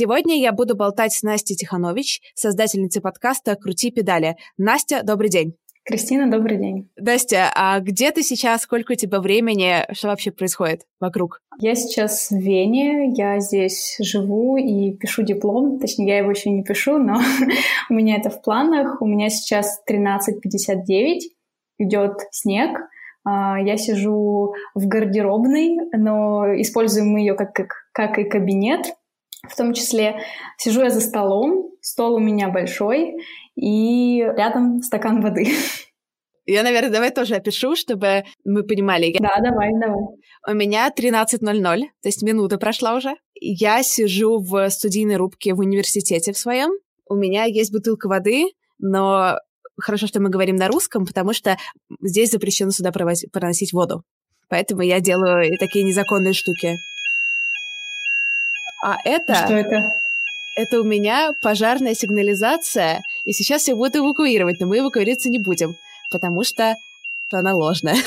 Сегодня я буду болтать с Настей Тиханович, создательницей подкаста «Крути педали». Настя, добрый день. Кристина, добрый день. Настя, а где ты сейчас? Сколько у тебя времени? Что вообще происходит вокруг? Я сейчас в Вене, я здесь живу и пишу диплом. Точнее, я его еще не пишу, но у меня это в планах. У меня сейчас 13.59, идет снег. А, я сижу в гардеробной, но используем мы ее как, как, как и кабинет. В том числе сижу я за столом, стол у меня большой, и рядом стакан воды. Я, наверное, давай тоже опишу, чтобы мы понимали. Да, давай, давай. У меня 13.00, то есть минута прошла уже. Я сижу в студийной рубке в университете в своем. У меня есть бутылка воды, но хорошо, что мы говорим на русском, потому что здесь запрещено сюда проносить воду. Поэтому я делаю такие незаконные штуки. А это... Что это? Это у меня пожарная сигнализация, и сейчас все будут эвакуировать, но мы эвакуироваться не будем, потому что она ложная.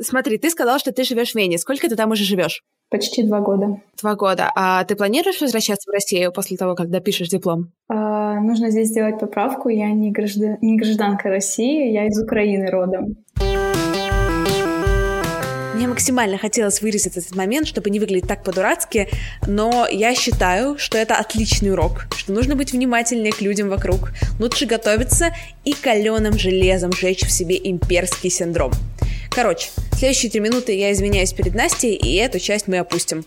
Смотри, ты сказала, что ты живешь в Вене. Сколько ты там уже живешь? Почти два года. Два года. А ты планируешь возвращаться в Россию после того, когда пишешь диплом? А, нужно здесь сделать поправку. Я не, граждан... не гражданка России, я из Украины родом. Мне максимально хотелось выразить этот момент, чтобы не выглядеть так по-дурацки, но я считаю, что это отличный урок, что нужно быть внимательнее к людям вокруг, лучше готовиться и каленым железом жечь в себе имперский синдром. Короче, следующие три минуты я извиняюсь перед Настей, и эту часть мы опустим.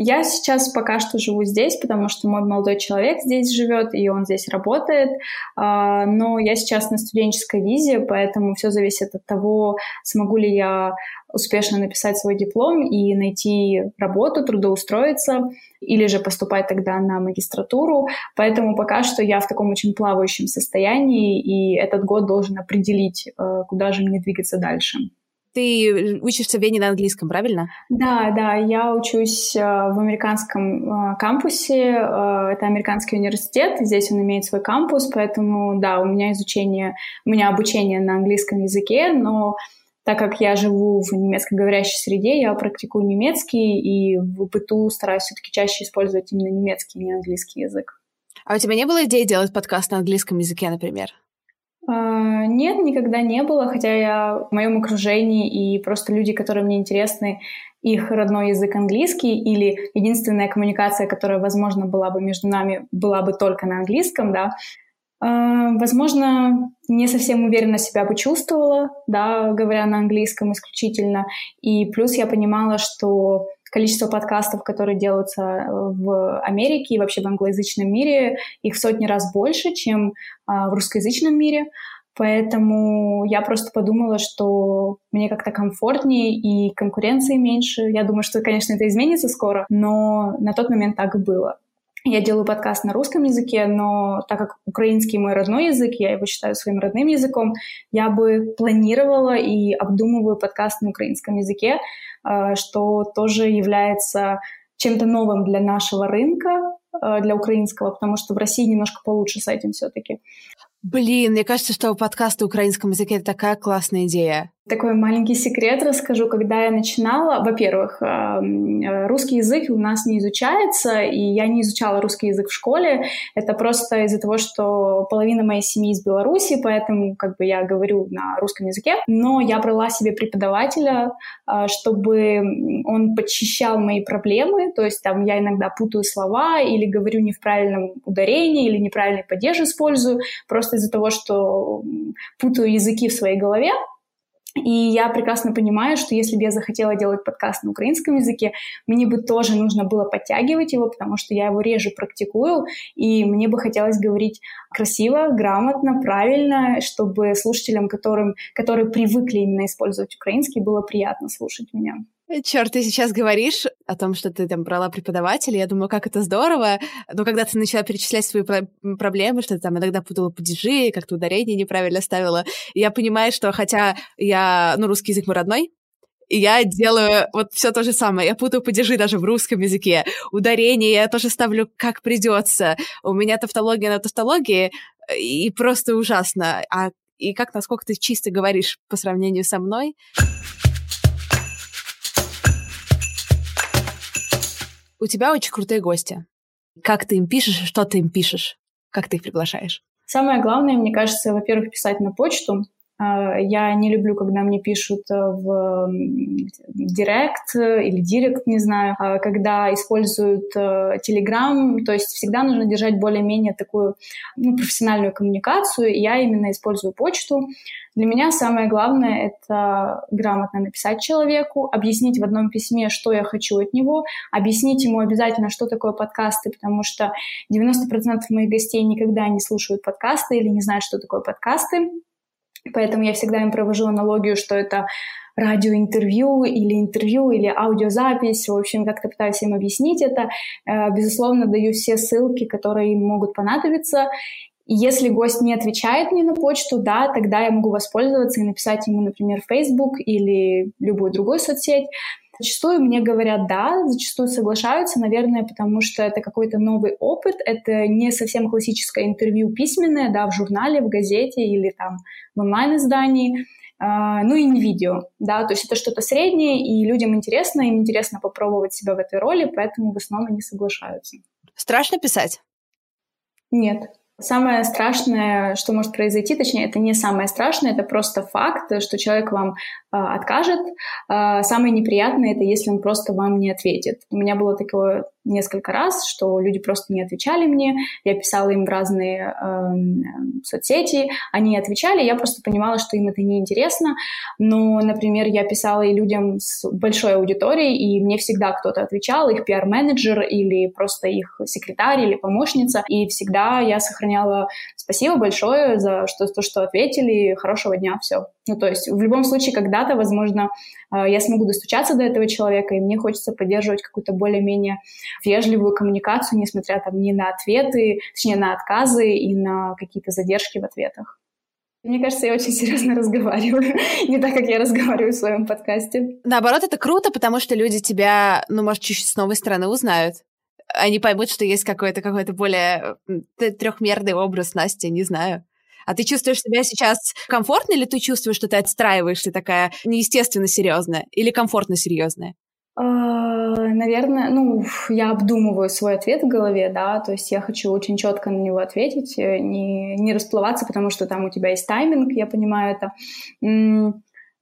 Я сейчас пока что живу здесь, потому что мой молодой человек здесь живет, и он здесь работает. А, но я сейчас на студенческой визе, поэтому все зависит от того, смогу ли я успешно написать свой диплом и найти работу, трудоустроиться, или же поступать тогда на магистратуру. Поэтому пока что я в таком очень плавающем состоянии, и этот год должен определить, э, куда же мне двигаться дальше. Ты учишься в Вене на английском, правильно? Да, да, я учусь э, в американском э, кампусе. Э, это американский университет, здесь он имеет свой кампус, поэтому, да, у меня изучение, у меня обучение на английском языке, но так как я живу в немецкоговорящей среде, я практикую немецкий и в быту стараюсь все-таки чаще использовать именно немецкий, не английский язык. А у тебя не было идеи делать подкаст на английском языке, например? А, нет, никогда не было, хотя я в моем окружении и просто люди, которые мне интересны, их родной язык английский или единственная коммуникация, которая, возможно, была бы между нами, была бы только на английском, да, а, возможно, не совсем уверенно себя бы чувствовала, да, говоря на английском исключительно. И плюс я понимала, что количество подкастов, которые делаются э, в Америке и вообще в англоязычном мире, их в сотни раз больше, чем а, в русскоязычном мире. Поэтому я просто подумала, что мне как-то комфортнее и конкуренции меньше. Я думаю, что, конечно, это изменится скоро, но на тот момент так и было. Я делаю подкаст на русском языке, но так как украинский мой родной язык, я его считаю своим родным языком, я бы планировала и обдумываю подкаст на украинском языке, э, что тоже является чем-то новым для нашего рынка, э, для украинского, потому что в России немножко получше с этим все-таки. Блин, мне кажется, что подкаст на украинском языке — это такая классная идея. Такой маленький секрет расскажу. Когда я начинала, во-первых, э, русский язык у нас не изучается, и я не изучала русский язык в школе. Это просто из-за того, что половина моей семьи из Беларуси, поэтому как бы я говорю на русском языке. Но я брала себе преподавателя, э, чтобы он подчищал мои проблемы. То есть там я иногда путаю слова или говорю не в правильном ударении или неправильный падеж использую, просто из-за того, что путаю языки в своей голове. И я прекрасно понимаю, что если бы я захотела делать подкаст на украинском языке, мне бы тоже нужно было подтягивать его, потому что я его реже практикую, и мне бы хотелось говорить красиво, грамотно, правильно, чтобы слушателям, которым, которые привыкли именно использовать украинский, было приятно слушать меня. Черт, ты сейчас говоришь о том, что ты там брала преподавателя. Я думаю, как это здорово. Но когда ты начала перечислять свои про- проблемы, что ты там иногда путала падежи, как-то ударение неправильно ставила, я понимаю, что хотя я, ну, русский язык мой родной, и я делаю вот все то же самое. Я путаю падежи даже в русском языке. Ударение я тоже ставлю как придется. У меня тавтология на тавтологии, и просто ужасно. А и как, насколько ты чисто говоришь по сравнению со мной? У тебя очень крутые гости. Как ты им пишешь, что ты им пишешь? Как ты их приглашаешь? Самое главное, мне кажется, во-первых, писать на почту. А, я не люблю, когда мне пишут э, в директ или директ, не знаю, а, когда используют Telegram. То есть всегда нужно держать более-менее такую ну, профессиональную коммуникацию. Я именно использую почту. Для меня самое главное — это грамотно написать человеку, объяснить в одном письме, что я хочу от него, объяснить ему обязательно, что такое подкасты, потому что 90% моих гостей никогда не слушают подкасты или не знают, что такое подкасты. Поэтому я всегда им провожу аналогию, что это радиоинтервью или интервью или аудиозапись. В общем, как-то пытаюсь им объяснить это. Э, безусловно, даю все ссылки, которые им могут понадобиться. Если гость не отвечает мне на почту, да, тогда я могу воспользоваться и написать ему, например, Facebook или любую другую соцсеть. Зачастую мне говорят «да», зачастую соглашаются, наверное, потому что это какой-то новый опыт, это не совсем классическое интервью письменное, да, в журнале, в газете или там в онлайн-издании, Uh, ну и не видео, да, то есть это что-то среднее, и людям интересно, им интересно попробовать себя в этой роли, поэтому в основном они соглашаются. Страшно писать? Нет. Самое страшное, что может произойти, точнее, это не самое страшное, это просто факт, что человек вам э, откажет. Э, самое неприятное это если он просто вам не ответит. У меня было такое несколько раз, что люди просто не отвечали мне. Я писала им в разные э, соцсети, они отвечали, я просто понимала, что им это неинтересно. Но, например, я писала и людям с большой аудиторией, и мне всегда кто-то отвечал, их пиар-менеджер или просто их секретарь или помощница, и всегда я сохраняла спасибо большое за что, то, что ответили, хорошего дня, все. Ну, то есть в любом случае когда-то, возможно, э, я смогу достучаться до этого человека, и мне хочется поддерживать какую-то более-менее вежливую коммуникацию, несмотря там ни на ответы, точнее, на отказы и на какие-то задержки в ответах. Мне кажется, я очень серьезно разговариваю. Не так, как я разговариваю в своем подкасте. Наоборот, это круто, потому что люди тебя, ну, может, чуть-чуть с новой стороны узнают. Они поймут, что есть какой-то какой-то более трехмерный образ Насти, не знаю. А ты чувствуешь себя сейчас комфортно, или ты чувствуешь, что ты отстраиваешься такая неестественно серьезная или комфортно серьезная? А, наверное, ну, я обдумываю свой ответ в голове, да, то есть я хочу очень четко на него ответить, э, не, не расплываться, потому что там у тебя есть тайминг, я понимаю это.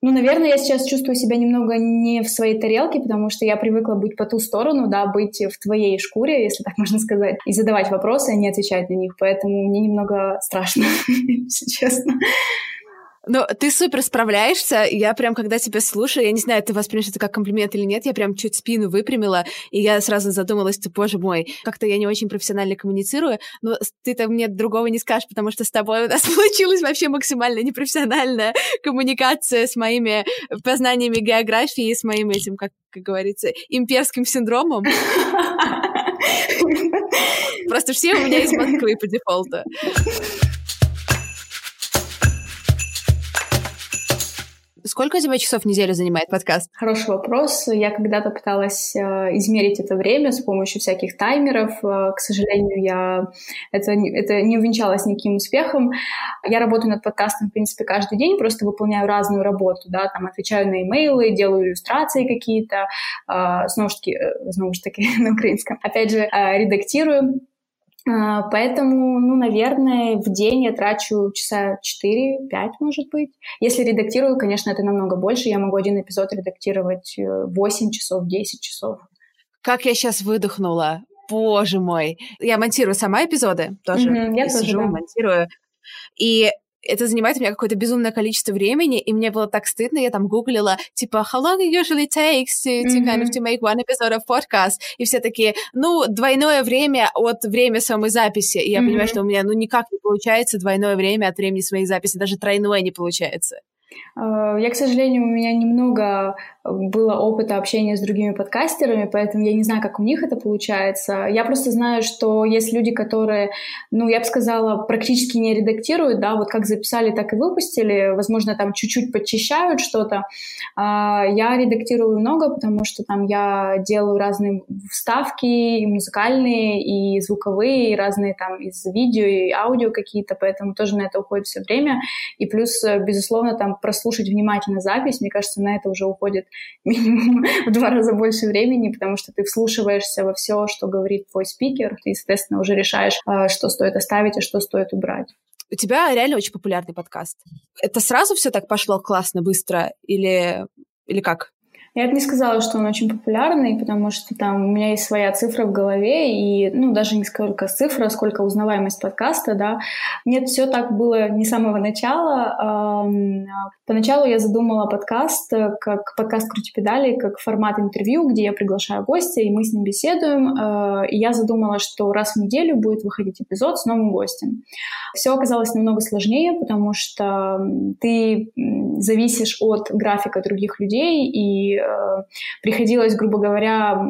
Ну, наверное, я сейчас чувствую себя немного не в своей тарелке, потому что я привыкла быть по ту сторону, да, быть в твоей шкуре, если так можно сказать, и задавать вопросы, а не отвечать на них. Поэтому мне немного страшно, если честно. Ну, ты супер справляешься. Я прям, когда тебя слушаю, я не знаю, ты воспримешь это как комплимент или нет, я прям чуть спину выпрямила, и я сразу задумалась, ты, боже мой, как-то я не очень профессионально коммуницирую, но ты-то мне другого не скажешь, потому что с тобой у нас получилась вообще максимально непрофессиональная коммуникация с моими познаниями географии, с моим этим, как, как говорится, имперским синдромом. Просто все у меня из Москвы по дефолту. Сколько у тебя часов в неделю занимает подкаст? Хороший вопрос. Я когда-то пыталась э, измерить это время с помощью всяких таймеров. Э, к сожалению, я это, это не увенчалось никаким успехом. Я работаю над подкастом, в принципе, каждый день, просто выполняю разную работу, да, там отвечаю на имейлы, делаю иллюстрации какие-то, э, снова же таки, снова же таки на украинском. Опять же, редактирую поэтому, ну, наверное, в день я трачу часа 4-5, может быть. Если редактирую, конечно, это намного больше. Я могу один эпизод редактировать 8 э, часов, 10 часов. Как я сейчас выдохнула. Боже мой. Я монтирую сама эпизоды тоже. Mm-hmm, я, я тоже, сижу, да. монтирую. И это занимает у меня какое-то безумное количество времени, и мне было так стыдно, я там гуглила, типа, how long it usually takes to, to kind of to make one episode of podcast, и все такие, ну, двойное время от времени самой записи, и я mm-hmm. понимаю, что у меня, ну, никак не получается двойное время от времени своей записи, даже тройное не получается. Э, я, к сожалению, у меня немного было опыта общения с другими подкастерами, поэтому я не знаю, как у них это получается. Я просто знаю, что есть люди, которые, ну, я бы сказала, практически не редактируют, да, вот как записали, так и выпустили, возможно, там чуть-чуть подчищают что-то. А, я редактирую много, потому что там я делаю разные вставки, и музыкальные, и звуковые, и разные там из видео, и аудио какие-то, поэтому тоже на это уходит все время. И плюс, безусловно, там прослушать внимательно запись, мне кажется, на это уже уходит минимум в два раза больше времени, потому что ты вслушиваешься во все, что говорит твой спикер, и, соответственно, уже решаешь, а, что стоит оставить, а что стоит убрать. У тебя реально очень популярный подкаст. Это сразу все так пошло классно, быстро или, или как? Я бы не сказала, что он очень популярный, потому что там у меня есть своя цифра в голове, и, ну, даже не сколько цифра, сколько узнаваемость подкаста, да. Нет, все так было не с самого начала. Поначалу я задумала подкаст как подкаст «Крути педали», как формат интервью, где я приглашаю гостя, и мы с ним беседуем. Э, и я задумала, что раз в неделю будет выходить эпизод с новым гостем. Все оказалось намного сложнее, потому что ты зависишь от графика других людей, и Э, приходилось, грубо говоря,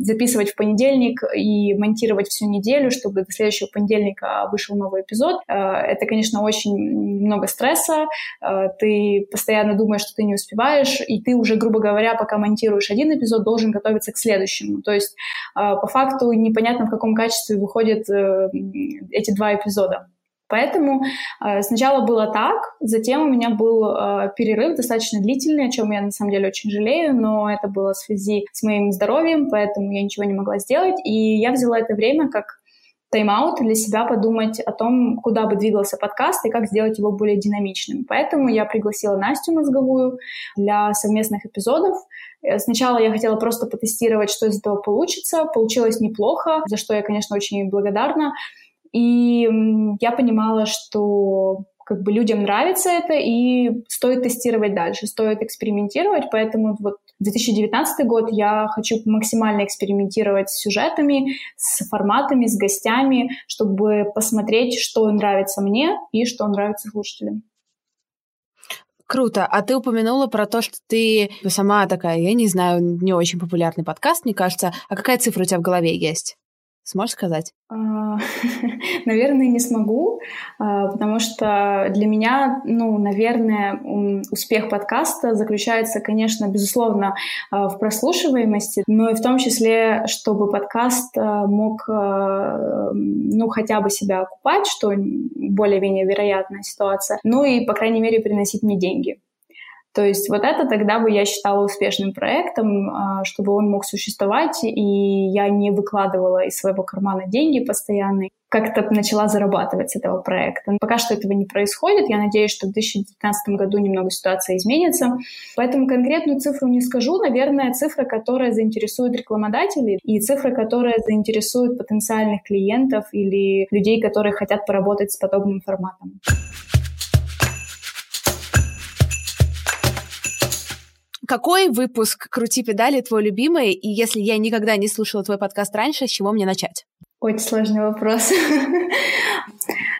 записывать в понедельник и монтировать всю неделю, чтобы до следующего понедельника вышел новый эпизод. Э, это, конечно, очень много стресса. Э, ты постоянно думаешь, что ты не успеваешь, и ты уже, грубо говоря, пока монтируешь один эпизод, должен готовиться к следующему. То есть по факту непонятно, в каком качестве выходят эти два эпизода. Поэтому э, сначала было так, затем у меня был э, перерыв достаточно длительный, о чем я на самом деле очень жалею, но это было в связи с моим здоровьем, поэтому я ничего не могла сделать. И я взяла это время как тайм-аут для себя подумать о том, куда бы двигался подкаст и как сделать его более динамичным. Поэтому я пригласила Настю Мозговую для совместных эпизодов. Э, сначала я хотела просто потестировать, что из этого получится. Получилось неплохо, за что я, конечно, очень благодарна. И я понимала, что как бы людям нравится это, и стоит тестировать дальше, стоит экспериментировать, поэтому вот 2019 год я хочу максимально экспериментировать с сюжетами, с форматами, с гостями, чтобы посмотреть, что нравится мне и что нравится слушателям. Круто. А ты упомянула про то, что ты сама такая, я не знаю, не очень популярный подкаст, мне кажется. А какая цифра у тебя в голове есть? Сможешь сказать? А, наверное, не смогу, а, потому что для меня, ну, наверное, успех подкаста заключается, конечно, безусловно, а, в прослушиваемости, но и в том числе, чтобы подкаст мог, ну, хотя бы себя окупать, что более-менее вероятная ситуация, ну и, по крайней мере, приносить мне деньги. То есть вот это тогда бы я считала успешным проектом, а, чтобы он мог существовать, и я не выкладывала из своего кармана деньги постоянно, как-то начала зарабатывать с этого проекта. Пока что этого не происходит. Я надеюсь, что в 2019 году немного ситуация изменится. Поэтому конкретную цифру не скажу. Наверное, цифра, которая заинтересует рекламодателей и цифра, которая заинтересует потенциальных клиентов или людей, которые хотят поработать с подобным форматом. Какой выпуск «Крути педали» твой любимый? И если я никогда не слушала твой подкаст раньше, с чего мне начать? Очень сложный вопрос.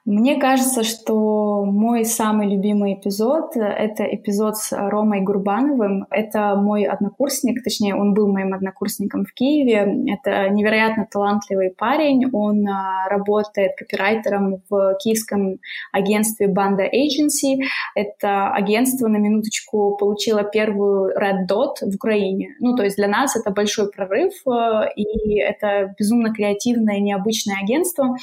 Мне кажется, что мой самый любимый эпизод — это эпизод с Ромой Гурбановым. Это мой однокурсник, точнее, он был моим однокурсником в Киеве. Это невероятно талантливый парень. Он а, работает копирайтером в киевском агентстве Banda Agency. Это агентство, на минуточку, получило первую Red Dot в Украине. Ну, то есть для нас это большой прорыв, а, и это безумно креативное, необычное агентство.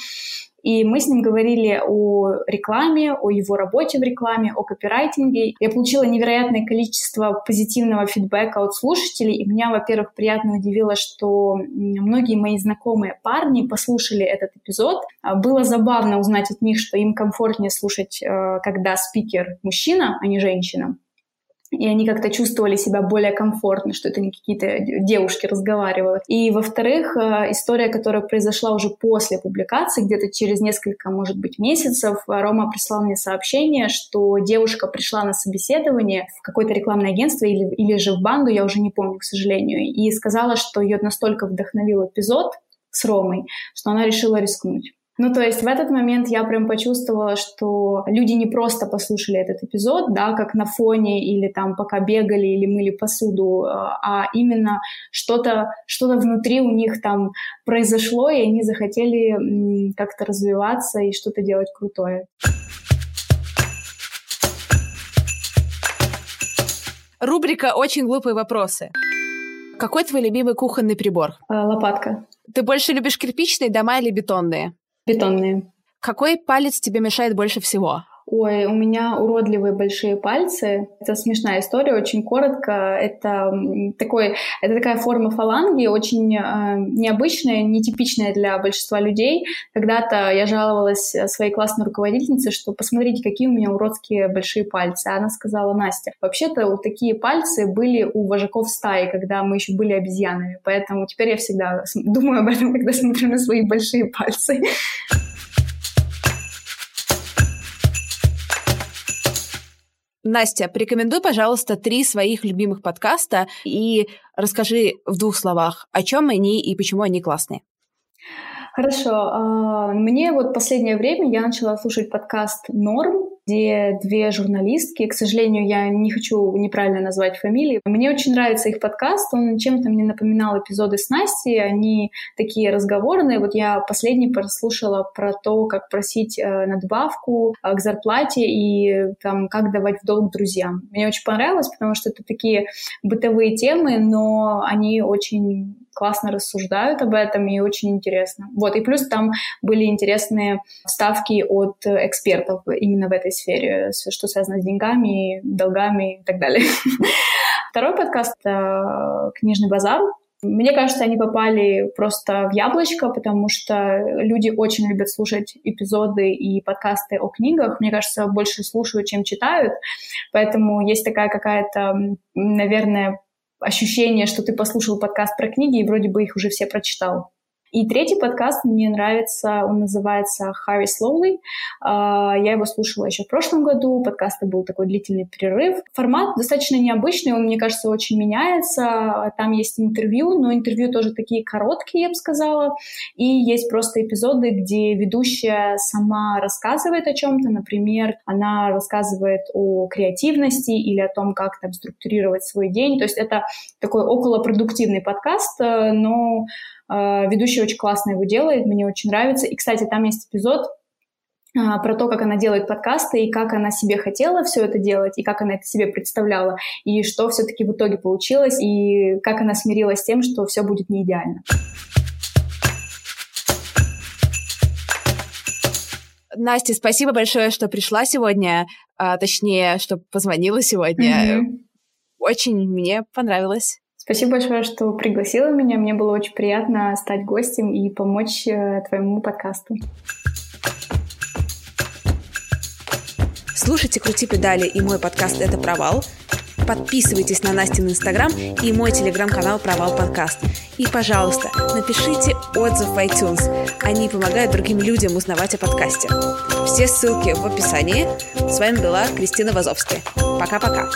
И мы с ним говорили о рекламе, о его работе в рекламе, о копирайтинге. Я получила невероятное количество позитивного фидбэка от слушателей. И меня, во-первых, приятно удивило, что многие мои знакомые парни послушали этот эпизод. А, было забавно узнать от них, что им комфортнее слушать, э, когда спикер мужчина, а не женщина и они как-то чувствовали себя более комфортно, что это не какие-то девушки разговаривают. И, во-вторых, э, история, которая произошла уже после публикации, где-то через несколько, может быть, месяцев, Рома прислал мне сообщение, что девушка пришла на собеседование в какое-то рекламное агентство или, или же в банду, я уже не помню, к сожалению, и сказала, что ее настолько вдохновил эпизод с Ромой, что она решила рискнуть. Ну, то есть в этот момент я прям почувствовала, что люди не просто послушали этот эпизод, да, как на фоне или там пока бегали или мыли посуду, а именно что-то что внутри у них там произошло, и они захотели как-то развиваться и что-то делать крутое. Рубрика «Очень глупые вопросы». Какой твой любимый кухонный прибор? А, лопатка. Ты больше любишь кирпичные дома или бетонные? Бетонные. Какой палец тебе мешает больше всего? Ой, у меня уродливые большие пальцы. Это смешная история, очень коротко. Это такой, это такая форма фаланги, очень э, необычная, нетипичная для большинства людей. Когда-то я жаловалась своей классной руководительнице, что посмотрите, какие у меня уродские большие пальцы. А она сказала, Настя, вообще-то вот такие пальцы были у вожаков стаи, когда мы еще были обезьянами. Поэтому теперь я всегда думаю об этом, когда смотрю на свои большие пальцы. Настя, порекомендуй, пожалуйста, три своих любимых подкаста и расскажи в двух словах, о чем они и почему они классные. Хорошо. А, мне вот последнее время я начала слушать подкаст «Норм», где две журналистки. К сожалению, я не хочу неправильно назвать фамилии. Мне очень нравится их подкаст. Он чем-то мне напоминал эпизоды с Настей. Они такие разговорные. Вот я последний прослушала про то, как просить э, надбавку э, к зарплате и там, как давать в долг друзьям. Мне очень понравилось, потому что это такие бытовые темы, но они очень классно рассуждают об этом и очень интересно. Вот, и плюс там были интересные ставки от экспертов именно в этой сфере, что связано с деньгами, долгами и так далее. Второй подкаст — «Книжный базар», мне кажется, они попали просто в яблочко, потому что люди очень любят слушать эпизоды и подкасты о книгах. Мне кажется, больше слушают, чем читают. Поэтому есть такая какая-то, наверное, ощущение, что ты послушал подкаст про книги и вроде бы их уже все прочитал. И третий подкаст мне нравится, он называется Harry Slowly. А, я его слушала еще в прошлом году, у подкаста был такой длительный перерыв. Формат достаточно необычный, он, мне кажется, очень меняется. Там есть интервью, но интервью тоже такие короткие, я бы сказала. И есть просто эпизоды, где ведущая сама рассказывает о чем-то. Например, она рассказывает о креативности или о том, как там структурировать свой день. То есть это такой околопродуктивный подкаст, э, но ведущая очень классно его делает, мне очень нравится. И, кстати, там есть эпизод а, про то, как она делает подкасты, и как она себе хотела все это делать, и как она это себе представляла, и что все-таки в итоге получилось, и как она смирилась с тем, что все будет не идеально. Настя, спасибо большое, что пришла сегодня, а, точнее, что позвонила сегодня. Mm-hmm. Очень мне понравилось. Спасибо большое, что пригласила меня. Мне было очень приятно стать гостем и помочь э, твоему подкасту. Слушайте «Крути педали» и мой подкаст «Это провал». Подписывайтесь на Настин Инстаграм и мой телеграм-канал «Провал подкаст». И, пожалуйста, напишите отзыв в iTunes. Они помогают другим людям узнавать о подкасте. Все ссылки в описании. С вами была Кристина Вазовская. Пока-пока.